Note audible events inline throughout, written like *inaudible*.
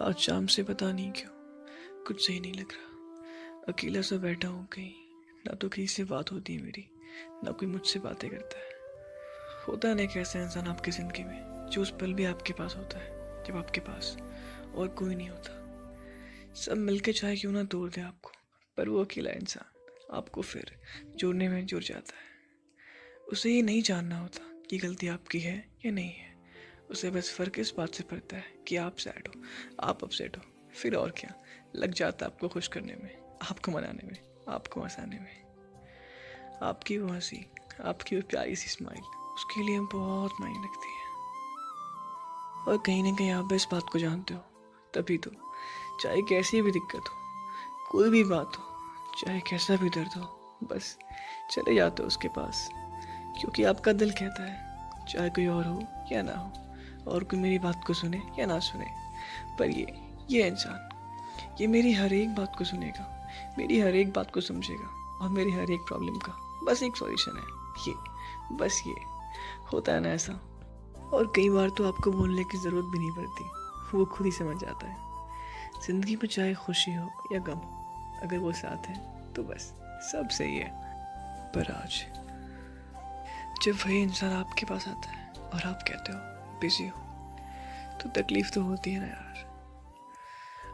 आज शाम से पता नहीं क्यों, कुछ सही नहीं लग रहा। अकेला सा बैठा हूँ कहीं, ना तो किसी से बात होती है मेरी, ना कोई मुझसे बातें करता है। होता है ना एक ऐसा इंसान आपकी ज़िंदगी में, जो उस पल भी आपके पास होता है, जब आपके पास, और कोई नहीं होता। सब मिलके चाहे क्यों ना तोड़ दे आपको, पर वो अकेला इंसान, आपको फिर जोड़ने में जुड़ जाता है। उसे ये नहीं जानना होता कि गलती आपकी है या नहीं है। उसे बस फ़र्क इस बात से पड़ता है कि आप सैड हो, आप अपसेट हो, फिर और क्या? लग जाता है आपको खुश करने में, आपको मनाने में, आपको हंसाने में। आपकी वो हँसी, आपकी वो प्यारी सी स्माइल उसके लिए बहुत मायने रखती है। और कहीं ना कहीं आप इस बात को जानते हो, तभी तो। चाहे कैसी भी दिक्कत हो, कोई भी बात हो, चाहे कैसा भी दर्द हो, बस चले जाते हो उसके पास। क्योंकि आपका दिल कहता है, चाहे कोई और हो या ना हो। और कोई मेरी बात को सुने या ना सुने। पर ये ये इंसान, ये मेरी हर एक बात को सुनेगा, मेरी हर एक बात को समझेगा और मेरी हर एक प्रॉब्लम का बस एक सॉल्यूशन है। ये, बस ये। होता है ना ऐसा। और कई बार तो आपको बोलने की ज़रूरत भी नहीं पड़ती। वो खुद ही समझ जाता है। ज़िंदगी में चाहे खुशी हो या गम हो, अगर वो साथ है तो बस, सब सही है। पर आज, जब वही इंसान आपके पास आता है और आप कहते हो बिज़ी हो तो तकलीफ़ तो होती है ना यार।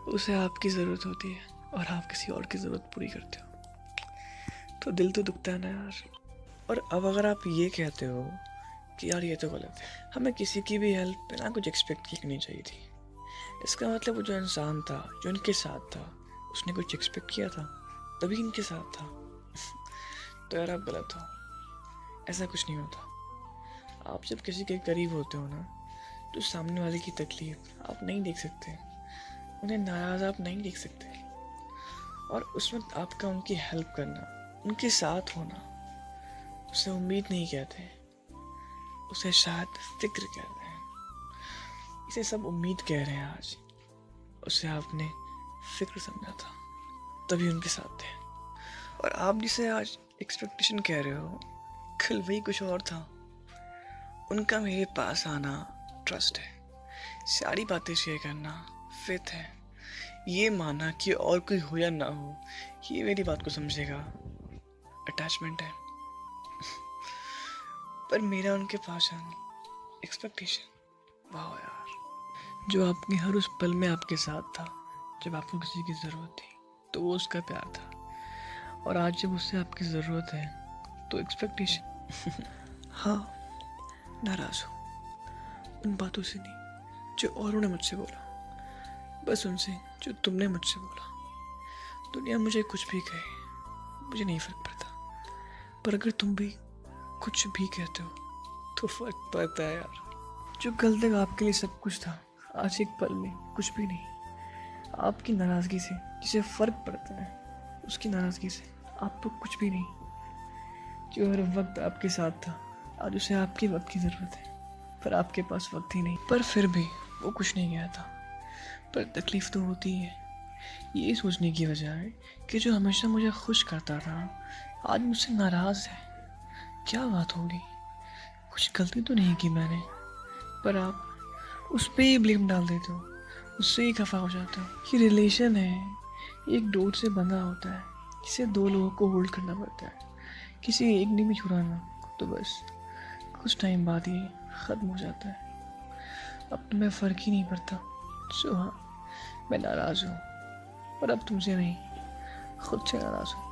उसे आपकी ज़रूरत होती है और आप किसी और की ज़रूरत पूरी करते हो। तो दिल तो दुखता है ना यार। और अब अगर आप ये कहते हो कि यार ये तो गलत है, हमें किसी की भी हेल्प बिना कुछ एक्सपेक्ट करनी चाहिए थी। इसका मतलब वो जो इंसान था, जो इनके साथ था, उसने कुछ एक्सपेक्ट किया था, तभी इनके साथ था। *laughs* तो यार आप गलत हो। ऐसा कुछ नहीं होता। आप जब किसी के करीब होते हो ना तो सामने वाले की तकलीफ़ आप नहीं देख सकते। उन्हें नाराज़ आप नहीं देख सकते। और उस वक्त आपका उनकी हेल्प करना, उनके साथ होना, उसे उम्मीद नहीं कहते। उसे शायद फ़िक्र कहते हैं। इसे सब उम्मीद कह रहे हैं आज। उसे आपने फ़िक्र समझा था। तभी उनके साथ थे। और आप जिसे आज एक्सपेक्टेशन कह रहे हो, कल वही कुछ और था। उनका मेरे पास आना ट्रस्ट है। सारी बातें शेयर करना फित है। ये माना कि और कोई हो या ना हो, ये मेरी बात को समझेगा। अटैचमेंट है। पर मेरा उनके पास आना एक्सपेक्टेशन वाह यार। जो आपके हर उस पल में आपके साथ था, जब आपको किसी की ज़रूरत थी तो वो उसका प्यार था। और आज जब उससे आपकी ज़रूरत है तो एक्सपेक्टेशन *laughs* हाँ नाराज़ हूँ। उन बातों से नहीं, जो औरों ने मुझसे बोला। बस उनसे, जो तुमने मुझसे बोला। दुनिया मुझे कुछ भी कहे, मुझे नहीं फ़र्क पड़ता। पर अगर तुम भी कुछ भी कहते हो तो फ़र्क पड़ता है यार। जो कल तक आपके लिए सब कुछ था, आज एक पल में कुछ भी नहीं। आपकी नाराज़गी से जिसे फ़र्क पड़ता है, उसकी नाराज़गी से आपको कुछ भी नहीं। जो हर वक्त आपके साथ था, आज उसे आपके वक्त की ज़रूरत है। पर आपके पास वक्त ही नहीं। पर फिर भी वो कुछ नहीं गया था। पर तकलीफ़ तो होती है ये सोचने की वजह है कि जो हमेशा मुझे खुश करता था, आज मुझसे नाराज़ है। क्या बात होगी? कुछ गलती तो नहीं की मैंने। पर आप उस पर ही ब्लेम डाल देते हो। उससे ही खफा हो जाते हो ये रिलेशन है। एक डोर से बंधा होता है, जिसे दो लोगों को होल्ड करना पड़ता है। किसी एक ने भी छुड़ाना तो बस कुछ टाइम बाद ही ख़त्म हो जाता है। अब तुम्हें तो फ़र्क ही नहीं पड़ता। सो हाँ मैं नाराज़ हूँ। और अब तुमसे नहीं, खुद से नाराज़ हूँ।